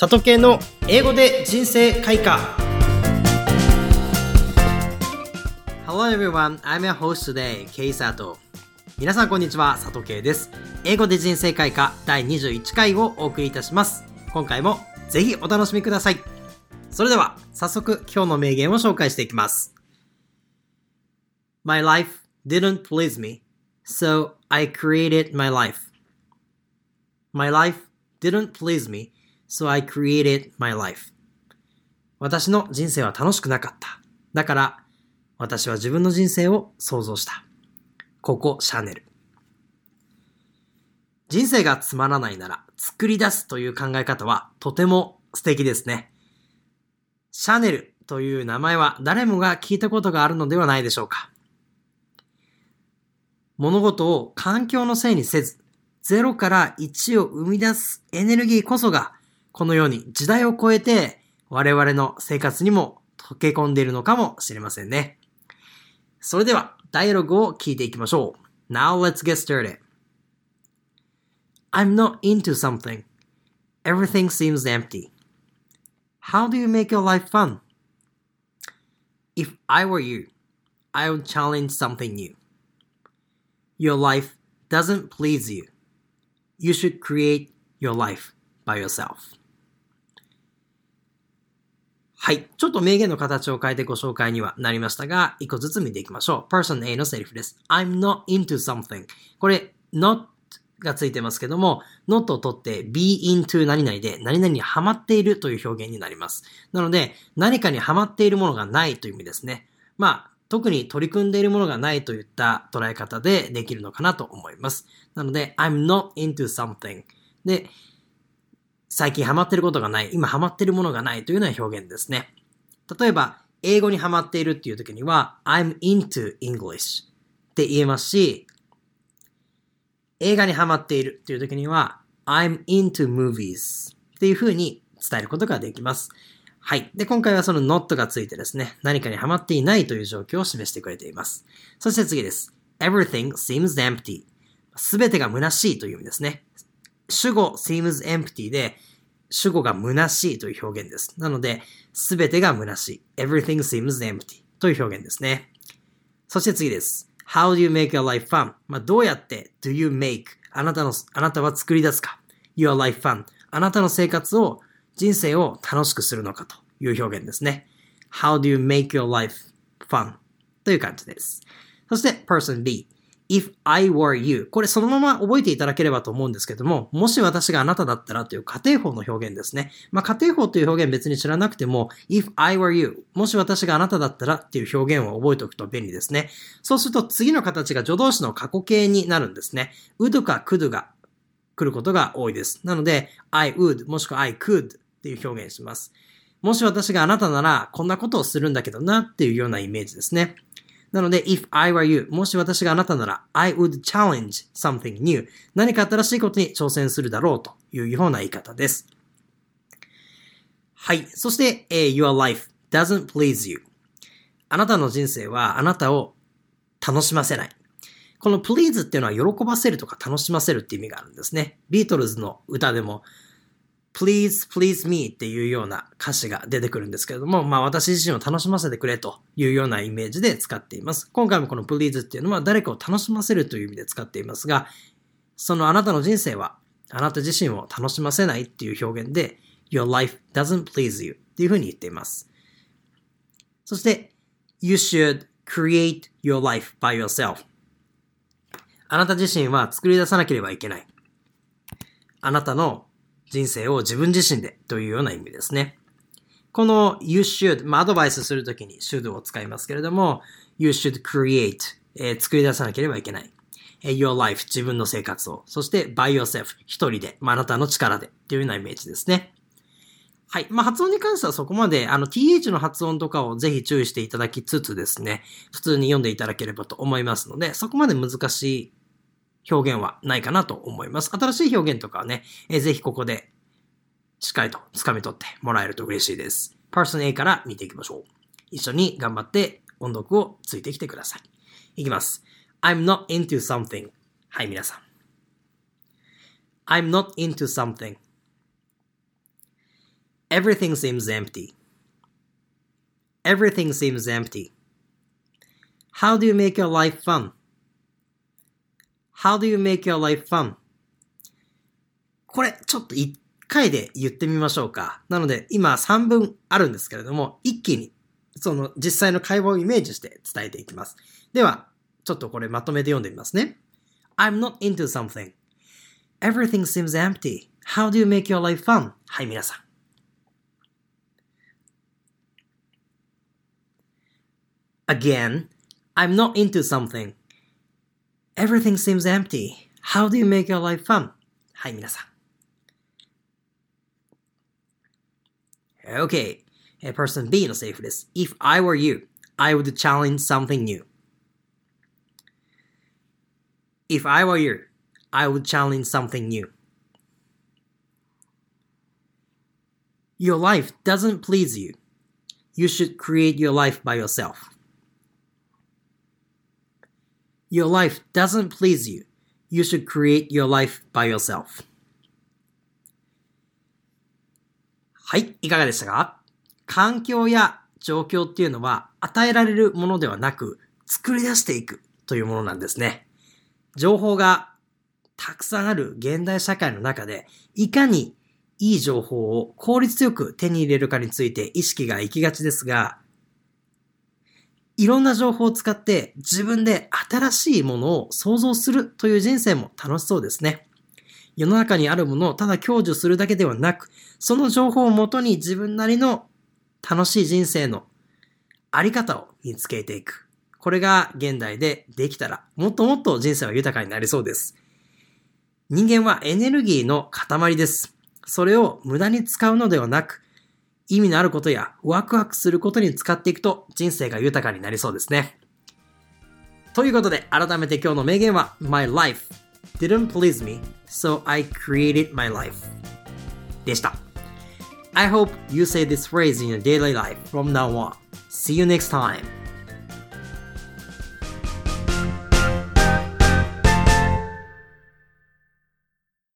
里系の英語で人生開花 Hello everyone, I'm your host today, K Sato 皆さんこんにちは、里系です英語で人生開花第21回をお送りいたします今回もぜひお楽しみくださいそれでは早速今日の名言を紹介していきます My life didn't please me, so I created my life. My life didn't please me, so I created my life. 私の人生は楽しくなかった。だから、私は自分の人生を想像した。ここ、シャネル。人生がつまらないなら、作り出すという考え方はとても素敵ですね。シャネルという名前は誰もが聞いたことがあるのではないでしょうか。物事を環境のせいにせず、0から1を生み出すエネルギーこそが、このように時代を超えて我々の生活にも溶け込んでいるのかもしれませんね。それでは、ダイアログを聞いていきましょう。Now let's get started. I'm not into something. Everything seems empty. How do you make your life fun? If I were you, I would challenge something new. Your life doesn't please you. You should create your life by yourself. はい。ちょっと名言の形を変えてご紹介にはなりましたが、一個ずつ見ていきましょう。person A のセリフです。I'm not into something. これ、not がついてますけども、not を取って be into 何々で何々にハマっているという表現になります。なので、何かにハマっているものがないという意味ですね。まあ、特に取り組んでいるものがないといった捉え方でできるのかなと思います。なので、I'm not into something. で、最近ハマってることがない、今ハマってるものがないというような表現ですね。例えば、英語にハマっているっていう時には、I'm into English って言えますし、映画にハマっているっていう時には、I'm into movies っていう風に伝えることができます。はい。で、今回はその not がついてですね、何かにハマっていないという状況を示してくれています。そして次です。everything seems empty. すべてが虚しいという意味ですね。主語 seems empty で、主語が虚しいという表現です。なので、すべてが虚しい。everything seems empty という表現ですね。そして次です。how do you make your life fun? まあ、どうやって do you make あなたの、あなたは作り出すか your life fun あなたの生活を人生を楽しくするのかという表現ですね。How do you make your life fun? という感じです。そして person B。If I were you これそのまま覚えていただければと思うんですけども、もし私があなただったらという仮定法の表現ですね。まあ仮定法という表現別に知らなくても、if I were you もし私があなただったらっていう表現を覚えておくと便利ですね。そうすると次の形が助動詞の過去形になるんですね。would か could が来ることが多いです。なので、I would もしくは I could っていう表現します。もし私があなたなら、こんなことをするんだけどなっていうようなイメージですね。なので、if I were you, もし私があなたなら、I would challenge something new. 何か新しいことに挑戦するだろうというような言い方です。はい。そして、eh, your life doesn't please you. あなたの人生はあなたを楽しませない。この please っていうのは喜ばせるとか楽しませるって意味があるんですね。ビートルズの歌でも please, please me っていうような歌詞が出てくるんですけれども、まあ私自身を楽しませてくれというようなイメージで使っています。今回もこの please っていうのは誰かを楽しませるという意味で使っていますが、そのあなたの人生はあなた自身を楽しませないっていう表現で your life doesn't please you っていうふうに言っています。そして you should create your life by yourself あなた自身は作り出さなければいけない。あなたの人生を自分自身でというような意味ですね。この you should、まあ、アドバイスするときに should を使いますけれども、you should create、えー、作り出さなければいけない。your life、自分の生活を。そして by yourself、一人で、まあ、なたの力でというようなイメージですね。はい。まあ、発音に関してはそこまで、あの、th の発音とかをぜひ注意していただきつつですね、普通に読んでいただければと思いますので、そこまで難しい表現はないかなと思います。新しい表現とかはね、えー、ぜひここでしっかりと掴み取ってもらえると嬉しいです。Person A から見ていきましょう。一緒に頑張って音読をついてきてください。いきます。I'm not into something. はい、皆さん。I'm not into something. Everything seems empty. Everything seems empty. How do you make your life fun? How do you make your life fun? これ、ちょっと一回で言ってみましょうか。なので、今3分あるんですけれども、一気に、その実際の会話をイメージして伝えていきます。では、ちょっとこれまとめて読んでみますね。I'm not into something. Everything seems empty. How do you make your life fun? はい、皆さん。Again, I'm not into something. Everything seems empty. How do you make your life fun? はい、皆さん。Okay. Person B のセリフです。If I were you, I would challenge something new. If I were you, I would challenge something new. Your life doesn't please you. You should create your life by yourself. Your life doesn't please you. You should create your life by yourself. はい、いかがでしたか？環境や状況っていうのは与えられるものではなく作り出していくというものなんですね。情報がたくさんある現代社会の中でいかにいい情報を効率よく手に入れるかについて意識が行きがちですが、いろんな情報を使って自分で新しいものを想像するという人生も楽しそうですね。世の中にあるものをただ享受するだけではなく、その情報をもとに自分なりの楽しい人生のあり方を見つけていく。これが現代でできたら、もっともっと人生は豊かになりそうです。人間はエネルギーの塊です。それを無駄に使うのではなく、意味のあることやワクワクすることに使っていくと人生が豊かになりそうですね。ということで、改めて今日の名言は My life didn't please me, so I created my life でした。I hope you say this phrase in your daily life from now on. See you next time.